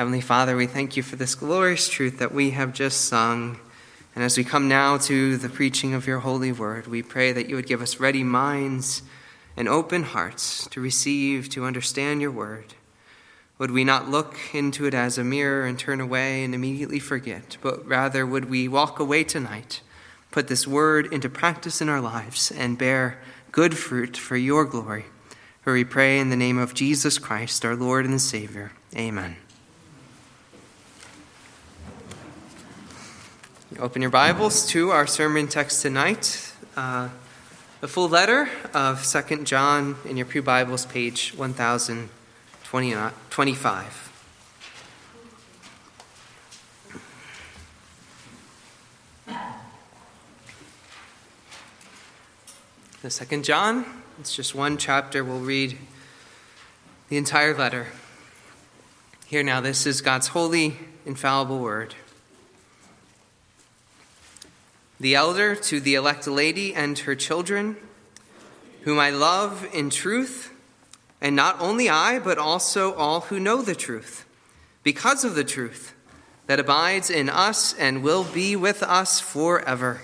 Heavenly Father, we thank you for this glorious truth that we have just sung. And as we come now to the preaching of your holy word, we pray that you would give us ready minds and open hearts to receive, to understand your word. Would we not look into it as a mirror and turn away and immediately forget, but rather would we walk away tonight, put this word into practice in our lives, and bear good fruit for your glory? For we pray in the name of Jesus Christ, our Lord and Savior. Amen. Open your Bibles to our sermon text tonight, uh, the full letter of Second John in your Pew Bibles, page 1025. The Second John, it's just one chapter. We'll read the entire letter. Here now, this is God's holy, infallible word. The elder to the elect lady and her children, whom I love in truth, and not only I, but also all who know the truth, because of the truth that abides in us and will be with us forever.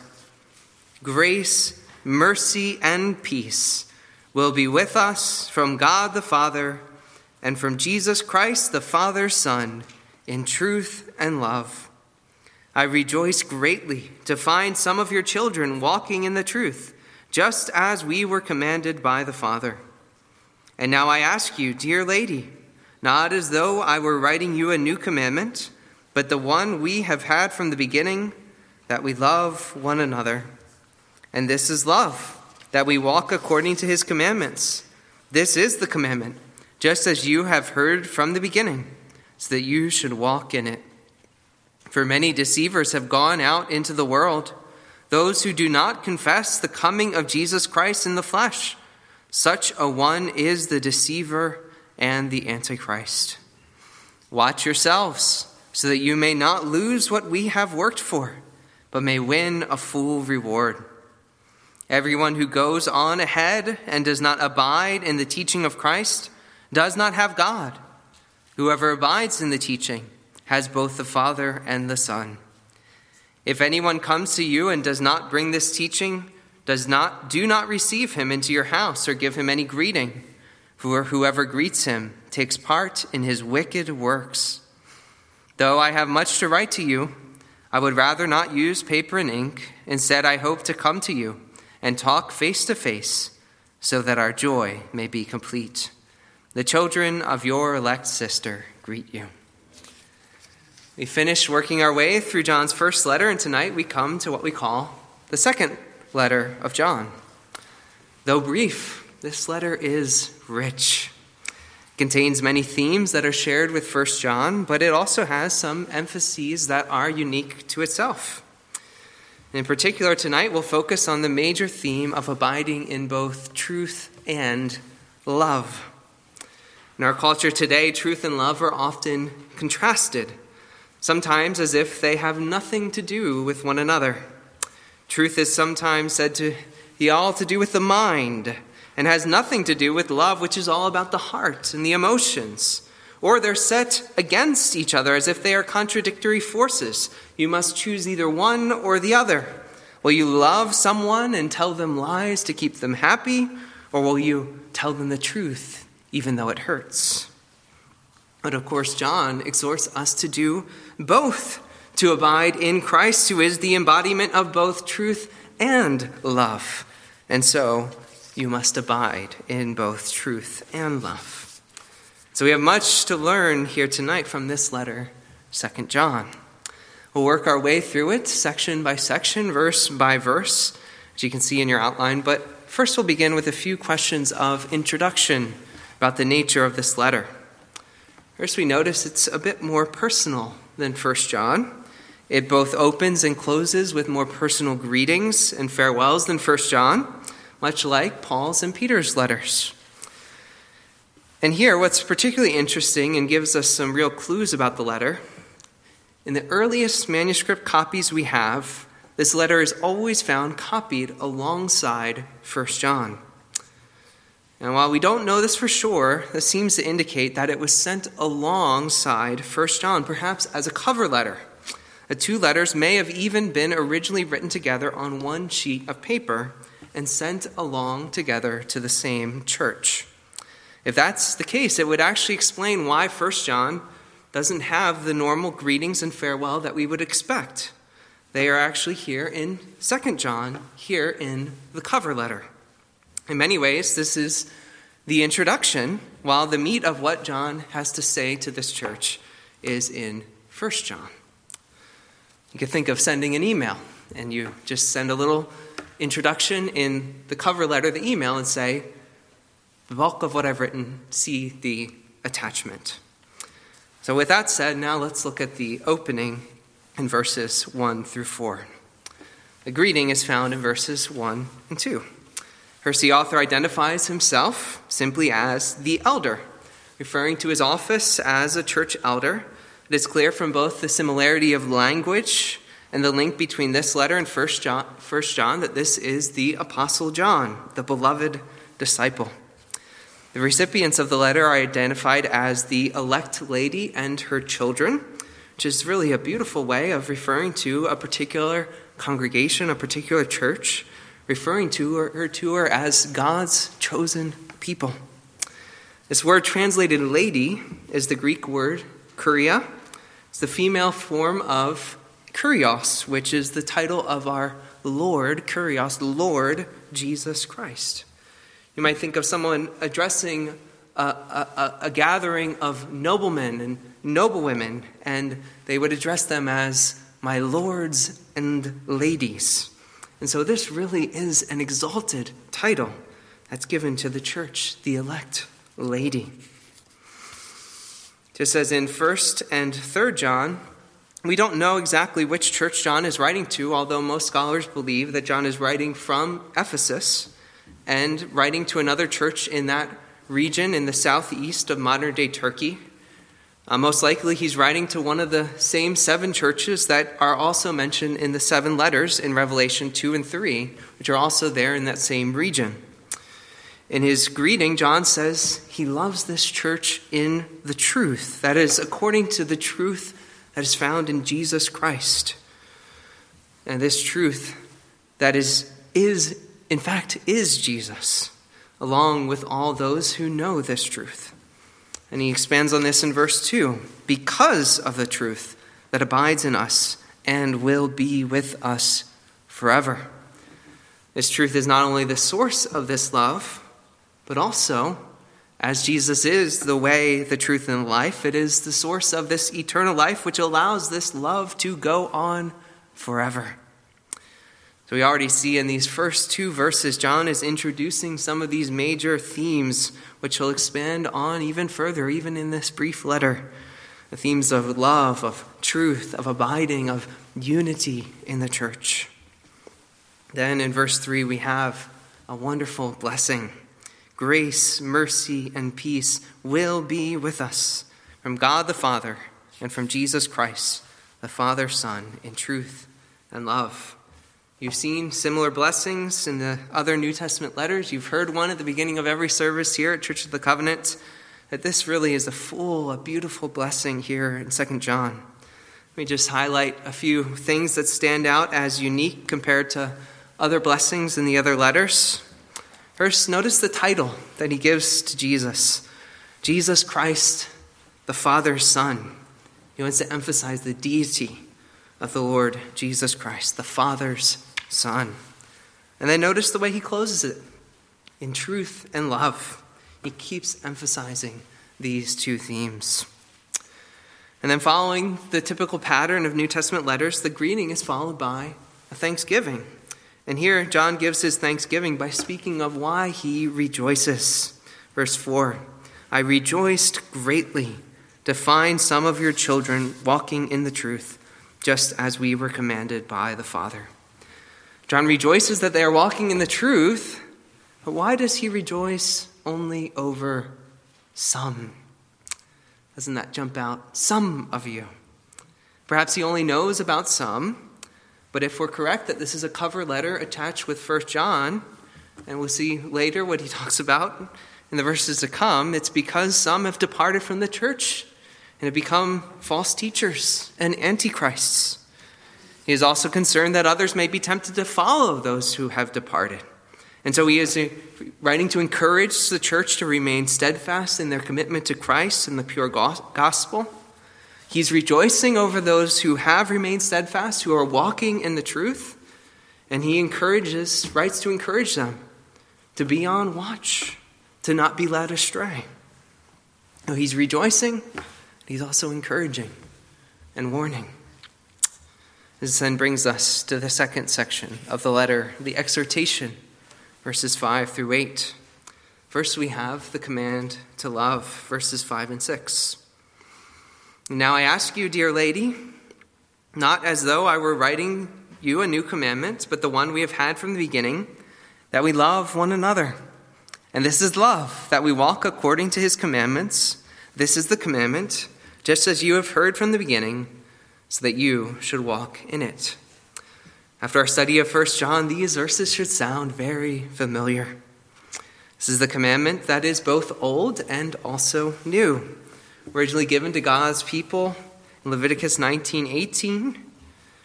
Grace, mercy, and peace will be with us from God the Father and from Jesus Christ, the Father's Son, in truth and love I rejoice greatly to find some of your children walking in the truth, just as we were commanded by the Father. And now I ask you, dear lady, not as though I were writing you a new commandment, but the one we have had from the beginning, that we love one another. And this is love, that we walk according to his commandments. This is the commandment, just as you have heard from the beginning, so that you should walk in it. For many deceivers have gone out into the world, those who do not confess the coming of Jesus Christ in the flesh. Such a one is the deceiver and the antichrist. Watch yourselves, so that you may not lose what we have worked for, but may win a full reward. Everyone who goes on ahead and does not abide in the teaching of Christ does not have God. Whoever abides in the teaching, has both the Father and the Son. If anyone comes to you and does not bring this teaching, does not do not receive him into your house or give him any greeting, for whoever greets him takes part in his wicked works. Though I have much to write to you, I would rather not use paper and ink. Instead, I hope to come to you and talk face to face so that our joy may be complete. The children of your elect sister greet you. We finished working our way through John's first letter, and tonight we come to what we call the second letter of John. Though brief, this letter is rich. It contains many themes that are shared with 1 John, but it also has some emphases that are unique to itself. In particular, tonight we'll focus on the major theme of abiding in both truth and love. In our culture today, truth and love are often contrasted sometimes as if they have nothing to do with one another. Truth is sometimes said to be all to do with the mind and has nothing to do with love, which is all about the heart and the emotions. Or they're set against each other as if they are contradictory forces. You must choose either one or the other. Will you love someone and tell them lies to keep them happy? Or will you tell them the truth even though it hurts? But of course, John exhorts us to do both to abide in Christ, who is the embodiment of both truth and love. And so you must abide in both truth and love. So we have much to learn here tonight from this letter, Second John. We'll work our way through it section by section, verse by verse, as you can see in your outline. But first, we'll begin with a few questions of introduction about the nature of this letter. First, we notice it's a bit more personal than 1 John. It both opens and closes with more personal greetings and farewells than 1 John, much like Paul's and Peter's letters. And here, what's particularly interesting and gives us some real clues about the letter in the earliest manuscript copies we have, this letter is always found copied alongside 1 John. And while we don't know this for sure, this seems to indicate that it was sent alongside 1 John, perhaps as a cover letter. The two letters may have even been originally written together on one sheet of paper and sent along together to the same church. If that's the case, it would actually explain why 1 John doesn't have the normal greetings and farewell that we would expect. They are actually here in 2 John, here in the cover letter. In many ways, this is the introduction, while the meat of what John has to say to this church is in 1 John. You could think of sending an email, and you just send a little introduction in the cover letter, the email, and say, the bulk of what I've written, see the attachment. So, with that said, now let's look at the opening in verses 1 through 4. The greeting is found in verses 1 and 2. First, the author identifies himself simply as the elder, referring to his office as a church elder. It is clear from both the similarity of language and the link between this letter and 1 John, 1 John that this is the Apostle John, the beloved disciple. The recipients of the letter are identified as the elect lady and her children, which is really a beautiful way of referring to a particular congregation, a particular church, referring to her, to her as God's chosen people. This word translated lady is the Greek word kuria. It's the female form of kurios, which is the title of our Lord, kurios, Lord Jesus Christ. You might think of someone addressing a, a, a, gathering of noblemen and noblewomen, and they would address them as my lords and ladies. And so this really is an exalted title that's given to the church, the elect lady. Just as in 1st and 3rd John, we don't know exactly which church John is writing to, although most scholars believe that John is writing from Ephesus and writing to another church in that region in the southeast of modern day Turkey. Uh, most likely, he's writing to one of the same seven churches that are also mentioned in the seven letters in Revelation 2 and 3, which are also there in that same region. In his greeting, John says he loves this church in the truth, that is, according to the truth that is found in Jesus Christ. And this truth that is, is in fact, is Jesus, along with all those who know this truth. And he expands on this in verse 2 because of the truth that abides in us and will be with us forever. This truth is not only the source of this love, but also, as Jesus is the way, the truth, and life, it is the source of this eternal life which allows this love to go on forever. So we already see in these first two verses, John is introducing some of these major themes, which he'll expand on even further, even in this brief letter. The themes of love, of truth, of abiding, of unity in the church. Then in verse 3, we have a wonderful blessing. Grace, mercy, and peace will be with us from God the Father and from Jesus Christ, the Father, Son, in truth and love. You've seen similar blessings in the other New Testament letters. You've heard one at the beginning of every service here at Church of the Covenant. That this really is a full, a beautiful blessing here in 2 John. Let me just highlight a few things that stand out as unique compared to other blessings in the other letters. First, notice the title that he gives to Jesus Jesus Christ, the Father's Son. He wants to emphasize the deity of the Lord Jesus Christ, the Father's Son. And then notice the way he closes it in truth and love. He keeps emphasizing these two themes. And then, following the typical pattern of New Testament letters, the greeting is followed by a thanksgiving. And here, John gives his thanksgiving by speaking of why he rejoices. Verse 4 I rejoiced greatly to find some of your children walking in the truth, just as we were commanded by the Father. John rejoices that they are walking in the truth, but why does he rejoice only over some? Doesn't that jump out? Some of you. Perhaps he only knows about some, but if we're correct that this is a cover letter attached with 1 John, And we'll see later what he talks about in the verses to come. It's because some have departed from the church and have become false teachers and antichrists. He is also concerned that others may be tempted to follow those who have departed. And so he is uh, writing to encourage the church to remain steadfast in their commitment to Christ and the pure gospel. He's rejoicing over those who have remained steadfast, who are walking in the truth. And he encourages, writes to encourage them to be on watch, to not be led astray. So he's rejoicing, he's also encouraging and warning. This then brings us to the second section of the letter, the exhortation verses 5 through 8. First, we have the command to love, verses 5 and 6. Now I ask you, dear lady, not as though I were writing you a new commandment, but the one we have had from the beginning, that we love one another. And this is love, that we walk according to his commandments. This is the commandment, just as you have heard from the beginning, so that you should walk in it. After our study of 1 John, these verses should sound very familiar. This is the commandment that is both old and also new, originally given to God's people in Leviticus 19:18,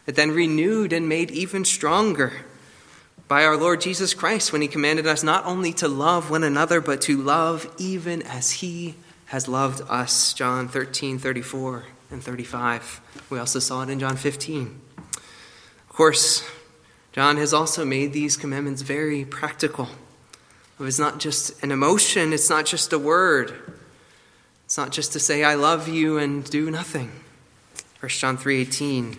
but then renewed and made even stronger by our Lord Jesus Christ when he commanded us not only to love one another but to love even as he has loved us. John 13:34 and 35. We also saw it in John 15. Of course, John has also made these commandments very practical. It's not just an emotion, it's not just a word. It's not just to say I love you and do nothing. 1 John 3:18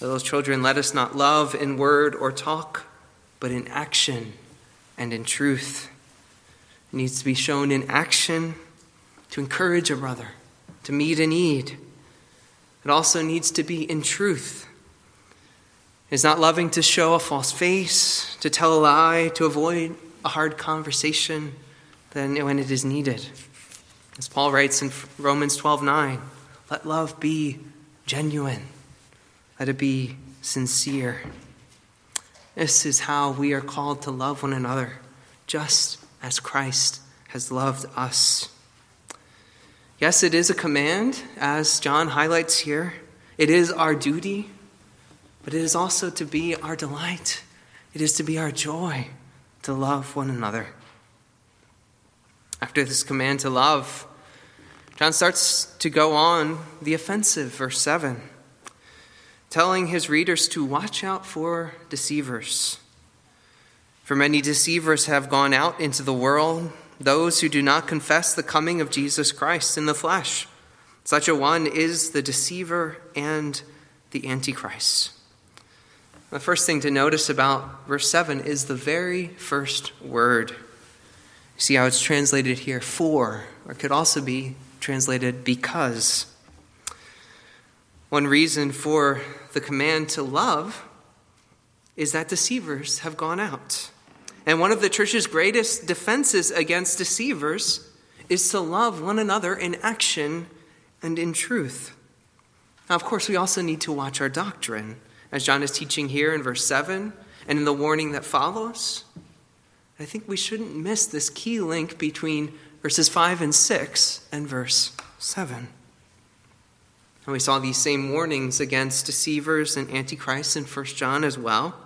Little children, let us not love in word or talk, but in action and in truth. It needs to be shown in action to encourage a brother, to meet a need. It also needs to be in truth is not loving to show a false face, to tell a lie, to avoid a hard conversation than when it is needed. As Paul writes in Romans 12:9, let love be genuine. Let it be sincere. This is how we are called to love one another, just as Christ has loved us. Yes, it is a command, as John highlights here. It is our duty but it is also to be our delight. It is to be our joy to love one another. After this command to love, John starts to go on the offensive, verse 7, telling his readers to watch out for deceivers. For many deceivers have gone out into the world, those who do not confess the coming of Jesus Christ in the flesh. Such a one is the deceiver and the antichrist. The first thing to notice about verse 7 is the very first word. See how it's translated here, for, or could also be translated because. One reason for the command to love is that deceivers have gone out. And one of the church's greatest defenses against deceivers is to love one another in action and in truth. Now, of course, we also need to watch our doctrine as John is teaching here in verse 7 and in the warning that follows. I think we shouldn't miss this key link between verses 5 and 6 and verse 7. And we saw these same warnings against deceivers and antichrists in 1 John as well.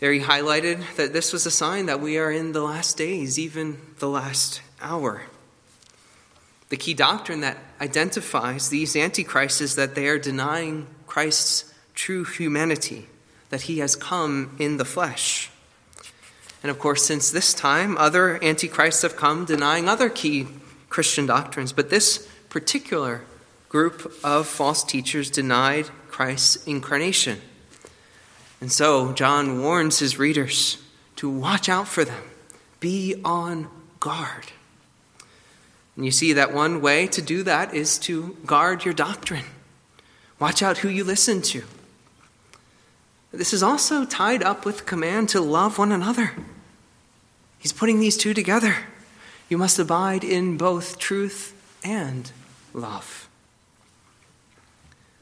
There he highlighted that this was a sign that we are in the last days, even the last hour. The key doctrine that identifies these antichrists is that they are denying Christ's true humanity, that he has come in the flesh. And of course, since this time, other antichrists have come denying other key Christian doctrines, but this particular group of false teachers denied Christ's incarnation. And so, John warns his readers to watch out for them, be on guard. And you see that one way to do that is to guard your doctrine. Watch out who you listen to. This is also tied up with the command to love one another. He's putting these two together. You must abide in both truth and love.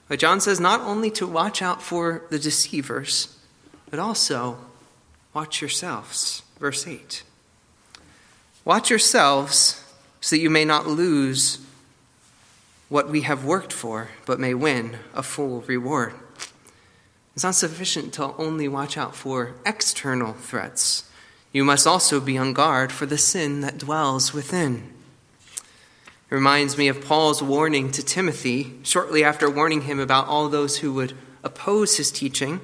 But John says not only to watch out for the deceivers, but also watch yourselves. Verse 8. Watch yourselves so that you may not lose what we have worked for, but may win a full reward. It's not sufficient to only watch out for external threats. You must also be on guard for the sin that dwells within. It reminds me of Paul's warning to Timothy shortly after warning him about all those who would oppose his teaching.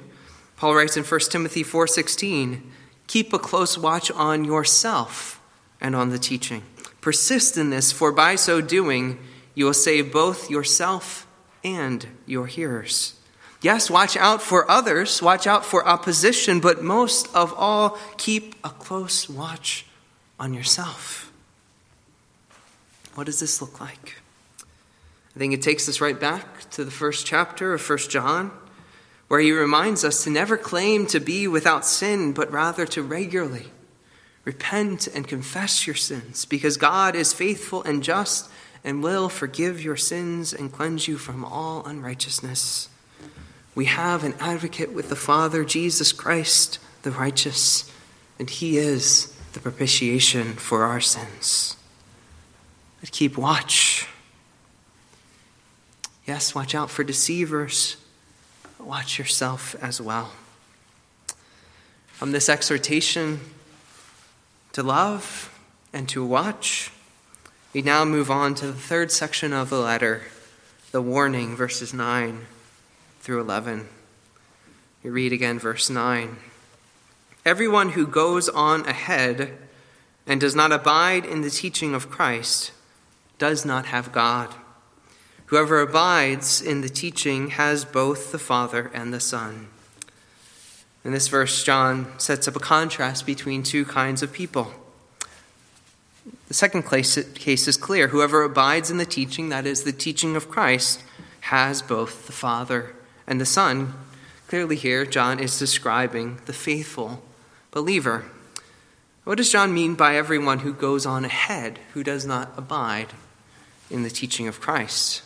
Paul writes in 1 Timothy 4:16, "Keep a close watch on yourself and on the teaching. Persist in this, for by so doing you will save both yourself and your hearers." Yes, watch out for others, watch out for opposition, but most of all, keep a close watch on yourself. What does this look like? I think it takes us right back to the first chapter of First John, where he reminds us to never claim to be without sin, but rather to regularly repent and confess your sins, because God is faithful and just and will forgive your sins and cleanse you from all unrighteousness. We have an advocate with the Father, Jesus Christ, the righteous, and he is the propitiation for our sins. But keep watch. Yes, watch out for deceivers. Watch yourself as well. From this exhortation to love and to watch, we now move on to the third section of the letter, the warning, verses 9 through 11. We read again verse 9. Everyone who goes on ahead and does not abide in the teaching of Christ does not have God. Whoever abides in the teaching has both the Father and the Son. In this verse, John sets up a contrast between two kinds of people. The second case is clear. Whoever abides in the teaching, that is, the teaching of Christ, has both the Father and the Son. Clearly, here, John is describing the faithful believer. What does John mean by everyone who goes on ahead, who does not abide in the teaching of Christ.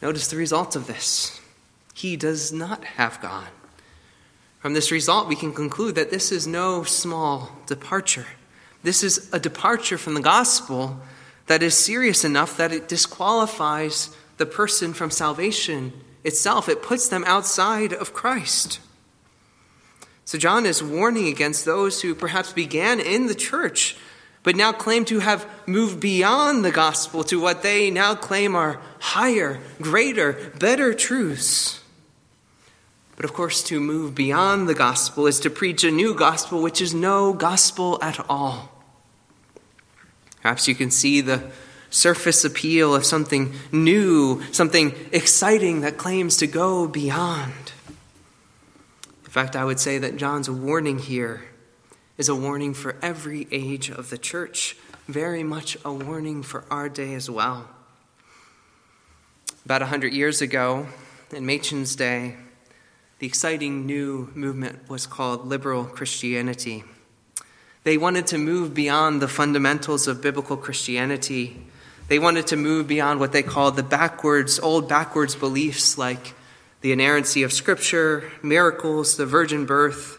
Notice the result of this. He does not have God. From this result, we can conclude that this is no small departure. This is a departure from the gospel that is serious enough that it disqualifies the person from salvation itself. It puts them outside of Christ. So, John is warning against those who perhaps began in the church but now claim to have moved beyond the gospel to what they now claim are higher, greater, better truths. But of course, to move beyond the gospel is to preach a new gospel, which is no gospel at all. Perhaps you can see the surface appeal of something new, something exciting that claims to go beyond. In fact, I would say that John's warning here is a warning for every age of the church, very much a warning for our day as well. About a hundred years ago, in Machen's day, the exciting new movement was called liberal Christianity. They wanted to move beyond the fundamentals of biblical Christianity. They wanted to move beyond what they called the backwards, old backwards beliefs like the inerrancy of Scripture, miracles, the virgin birth,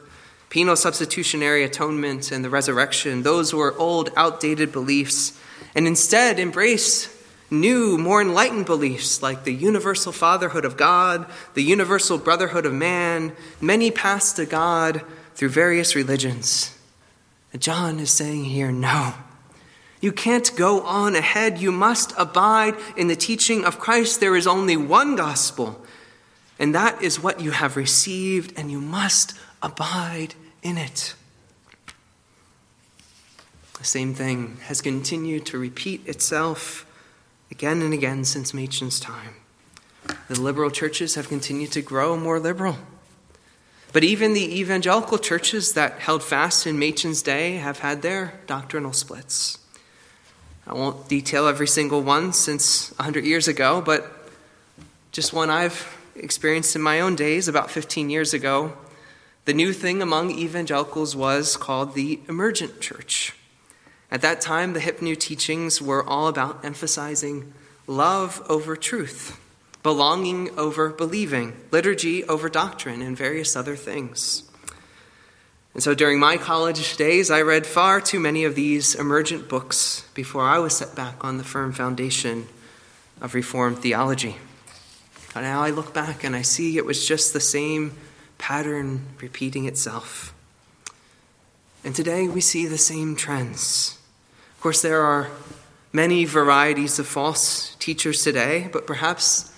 penal substitutionary atonement, and the resurrection. Those were old, outdated beliefs, and instead embrace new, more enlightened beliefs like the universal fatherhood of God, the universal brotherhood of man, many paths to God through various religions. And John is saying here, no. You can't go on ahead. You must abide in the teaching of Christ. There is only one gospel, and that is what you have received, and you must abide in it. The same thing has continued to repeat itself again and again since Machen's time. The liberal churches have continued to grow more liberal. But even the evangelical churches that held fast in Machen's day have had their doctrinal splits. I won't detail every single one since 100 years ago, but just one I've experienced in my own days about 15 years ago the new thing among evangelicals was called the emergent church. At that time, the hip new teachings were all about emphasizing love over truth, belonging over believing, liturgy over doctrine, and various other things. And so during my college days, I read far too many of these emergent books before I was set back on the firm foundation of Reformed theology. But now I look back and I see it was just the same pattern repeating itself. And today we see the same trends. Of course, there are many varieties of false teachers today, but perhaps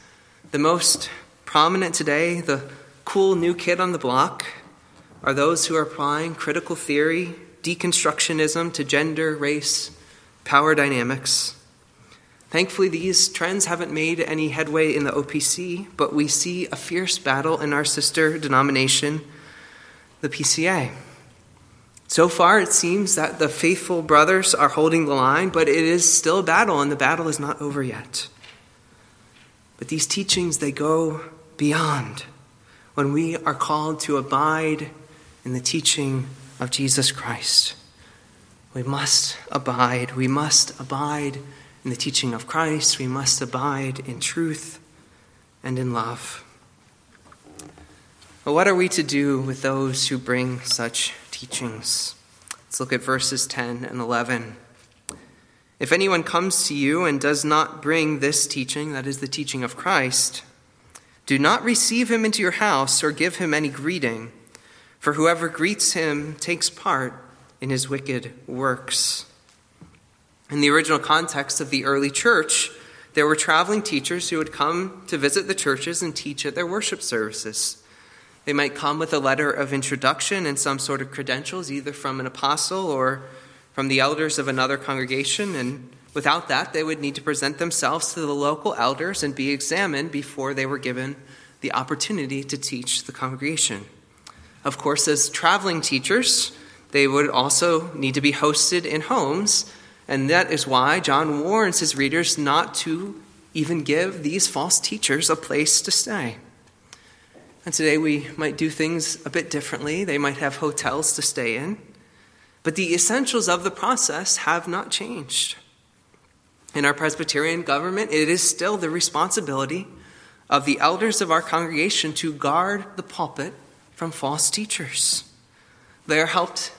the most prominent today, the cool new kid on the block, are those who are applying critical theory, deconstructionism to gender, race, power dynamics. Thankfully, these trends haven't made any headway in the OPC, but we see a fierce battle in our sister denomination, the PCA. So far, it seems that the faithful brothers are holding the line, but it is still a battle, and the battle is not over yet. But these teachings, they go beyond when we are called to abide in the teaching of Jesus Christ. We must abide. We must abide in the teaching of Christ. We must abide in truth and in love. But what are we to do with those who bring such teachings? Let's look at verses 10 and 11. If anyone comes to you and does not bring this teaching, that is the teaching of Christ, do not receive him into your house or give him any greeting, for whoever greets him takes part in his wicked works. In the original context of the early church, there were traveling teachers who would come to visit the churches and teach at their worship services. They might come with a letter of introduction and some sort of credentials, either from an apostle or from the elders of another congregation, and without that, they would need to present themselves to the local elders and be examined before they were given the opportunity to teach the congregation. Of course, as traveling teachers, they would also need to be hosted in homes and that is why John warns his readers not to even give these false teachers a place to stay. And today we might do things a bit differently. They might have hotels to stay in. But the essentials of the process have not changed. In our Presbyterian government, it is still the responsibility of the elders of our congregation to guard the pulpit from false teachers. They are helped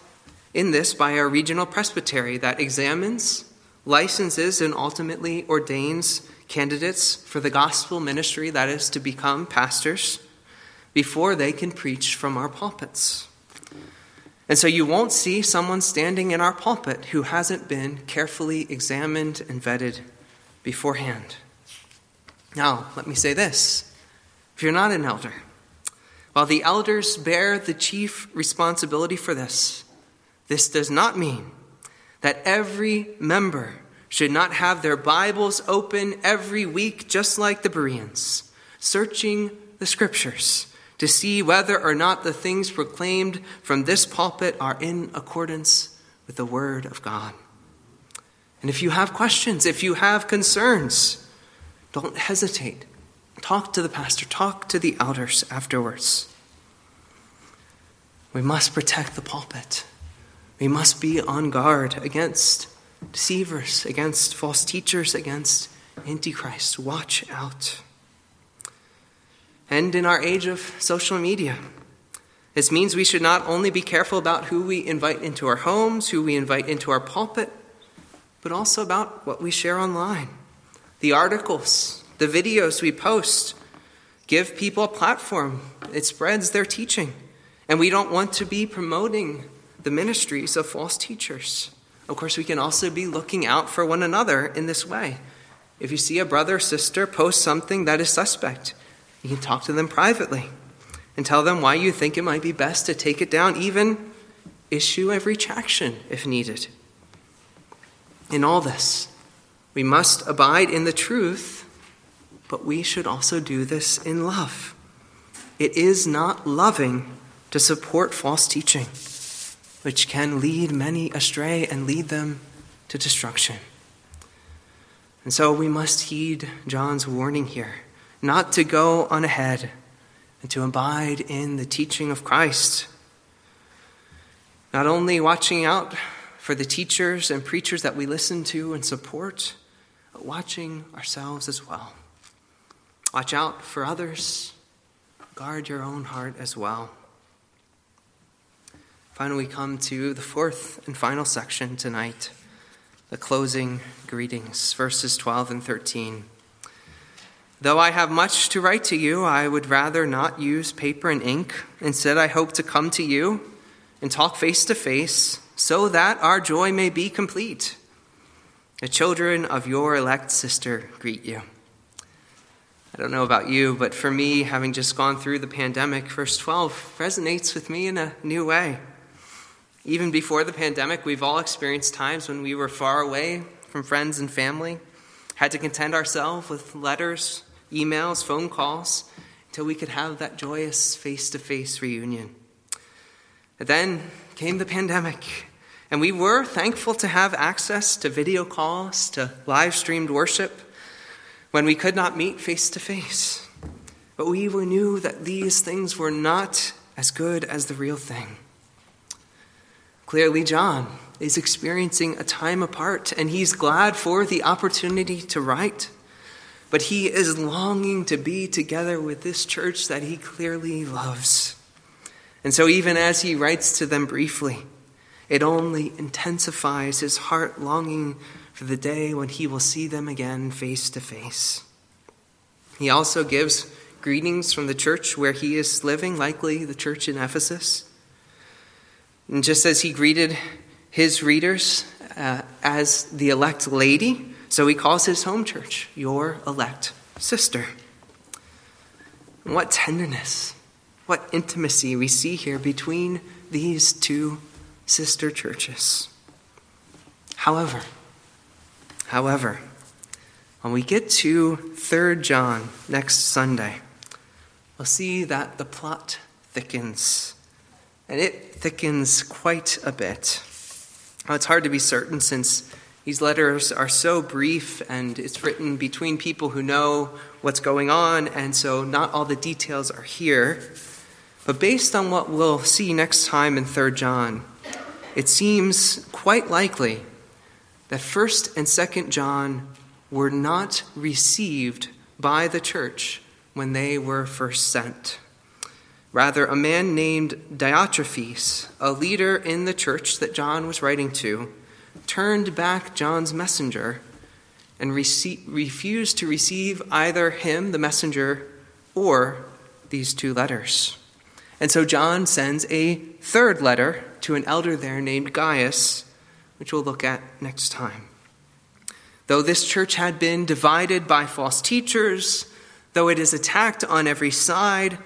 in this by our regional presbytery that examines, licenses, and ultimately ordains candidates for the gospel ministry that is to become pastors before they can preach from our pulpits. And so you won't see someone standing in our pulpit who hasn't been carefully examined and vetted beforehand. Now, let me say this if you're not an elder, while the elders bear the chief responsibility for this, this does not mean that every member should not have their Bibles open every week, just like the Bereans, searching the scriptures to see whether or not the things proclaimed from this pulpit are in accordance with the Word of God. And if you have questions, if you have concerns, don't hesitate. Talk to the pastor, talk to the elders afterwards. We must protect the pulpit. We must be on guard against deceivers, against false teachers, against Antichrist. Watch out. And in our age of social media, this means we should not only be careful about who we invite into our homes, who we invite into our pulpit, but also about what we share online. The articles, the videos we post give people a platform, it spreads their teaching. And we don't want to be promoting the ministries of false teachers. Of course, we can also be looking out for one another in this way. If you see a brother or sister post something that is suspect, you can talk to them privately and tell them why you think it might be best to take it down, even issue a retraction if needed. In all this, we must abide in the truth, but we should also do this in love. It is not loving to support false teaching which can lead many astray and lead them to destruction. And so we must heed John's warning here not to go on ahead and to abide in the teaching of Christ. Not only watching out for the teachers and preachers that we listen to and support, but watching ourselves as well. Watch out for others, guard your own heart as well. Finally, we come to the fourth and final section tonight the closing greetings, verses 12 and 13. Though I have much to write to you, I would rather not use paper and ink. Instead, I hope to come to you and talk face to face so that our joy may be complete. The children of your elect sister greet you. I don't know about you, but for me, having just gone through the pandemic, verse 12 resonates with me in a new way. Even before the pandemic, we've all experienced times when we were far away from friends and family, had to content ourselves with letters, emails, phone calls, until we could have that joyous face to face reunion. Then came the pandemic, and we were thankful to have access to video calls, to live streamed worship when we could not meet face to face. But we knew that these things were not as good as the real thing. Clearly, John is experiencing a time apart, and he's glad for the opportunity to write. But he is longing to be together with this church that he clearly loves. And so, even as he writes to them briefly, it only intensifies his heart longing for the day when he will see them again face to face. He also gives greetings from the church where he is living, likely the church in Ephesus. And just as he greeted his readers uh, as the elect lady, so he calls his home church your elect sister. And what tenderness, what intimacy we see here between these two sister churches. However, however, when we get to 3 John next Sunday, we'll see that the plot thickens and it thickens quite a bit. Now, it's hard to be certain since these letters are so brief and it's written between people who know what's going on, and so not all the details are here. But based on what we'll see next time in 3 John, it seems quite likely that 1st and 2nd John were not received by the church when they were first sent. Rather, a man named Diotrephes, a leader in the church that John was writing to, turned back John's messenger and refused to receive either him, the messenger, or these two letters. And so John sends a third letter to an elder there named Gaius, which we'll look at next time. Though this church had been divided by false teachers, though it is attacked on every side,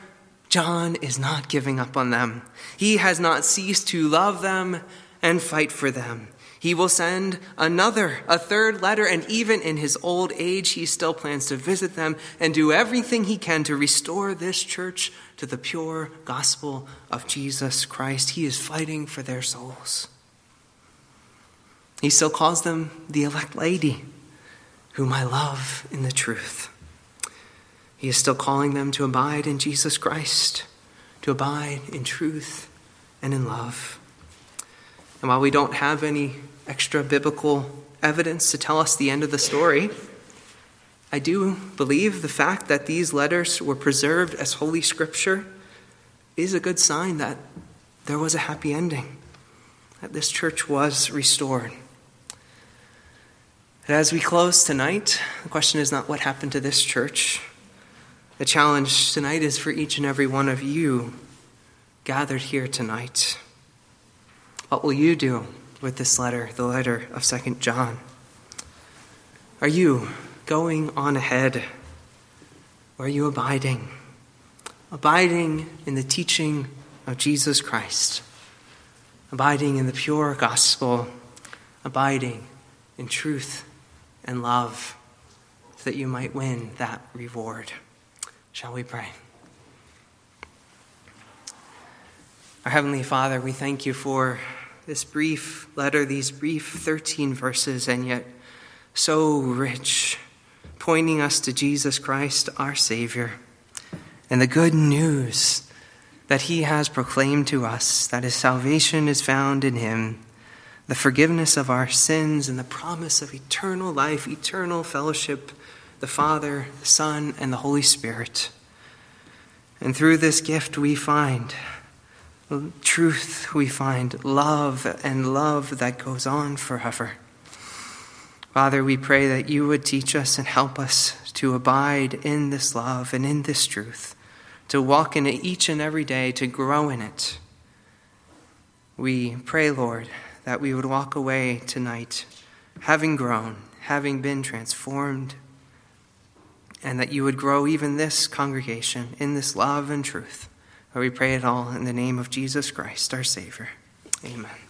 John is not giving up on them. He has not ceased to love them and fight for them. He will send another, a third letter, and even in his old age, he still plans to visit them and do everything he can to restore this church to the pure gospel of Jesus Christ. He is fighting for their souls. He still calls them the elect lady, whom I love in the truth. He is still calling them to abide in Jesus Christ, to abide in truth and in love. And while we don't have any extra biblical evidence to tell us the end of the story, I do believe the fact that these letters were preserved as Holy Scripture is a good sign that there was a happy ending, that this church was restored. And as we close tonight, the question is not what happened to this church, the challenge tonight is for each and every one of you gathered here tonight. What will you do with this letter, the letter of Second John? Are you going on ahead? Or are you abiding? Abiding in the teaching of Jesus Christ, abiding in the pure gospel, abiding in truth and love, so that you might win that reward. Shall we pray? Our Heavenly Father, we thank you for this brief letter, these brief 13 verses, and yet so rich, pointing us to Jesus Christ, our Savior, and the good news that He has proclaimed to us that His salvation is found in Him, the forgiveness of our sins, and the promise of eternal life, eternal fellowship the Father, the Son, and the Holy Spirit. And through this gift, we find truth we find, love, and love that goes on forever. Father, we pray that you would teach us and help us to abide in this love and in this truth, to walk in it each and every day, to grow in it. We pray, Lord, that we would walk away tonight having grown, having been transformed, and that you would grow even this congregation in this love and truth. we pray it all in the name of Jesus Christ, our Savior. Amen.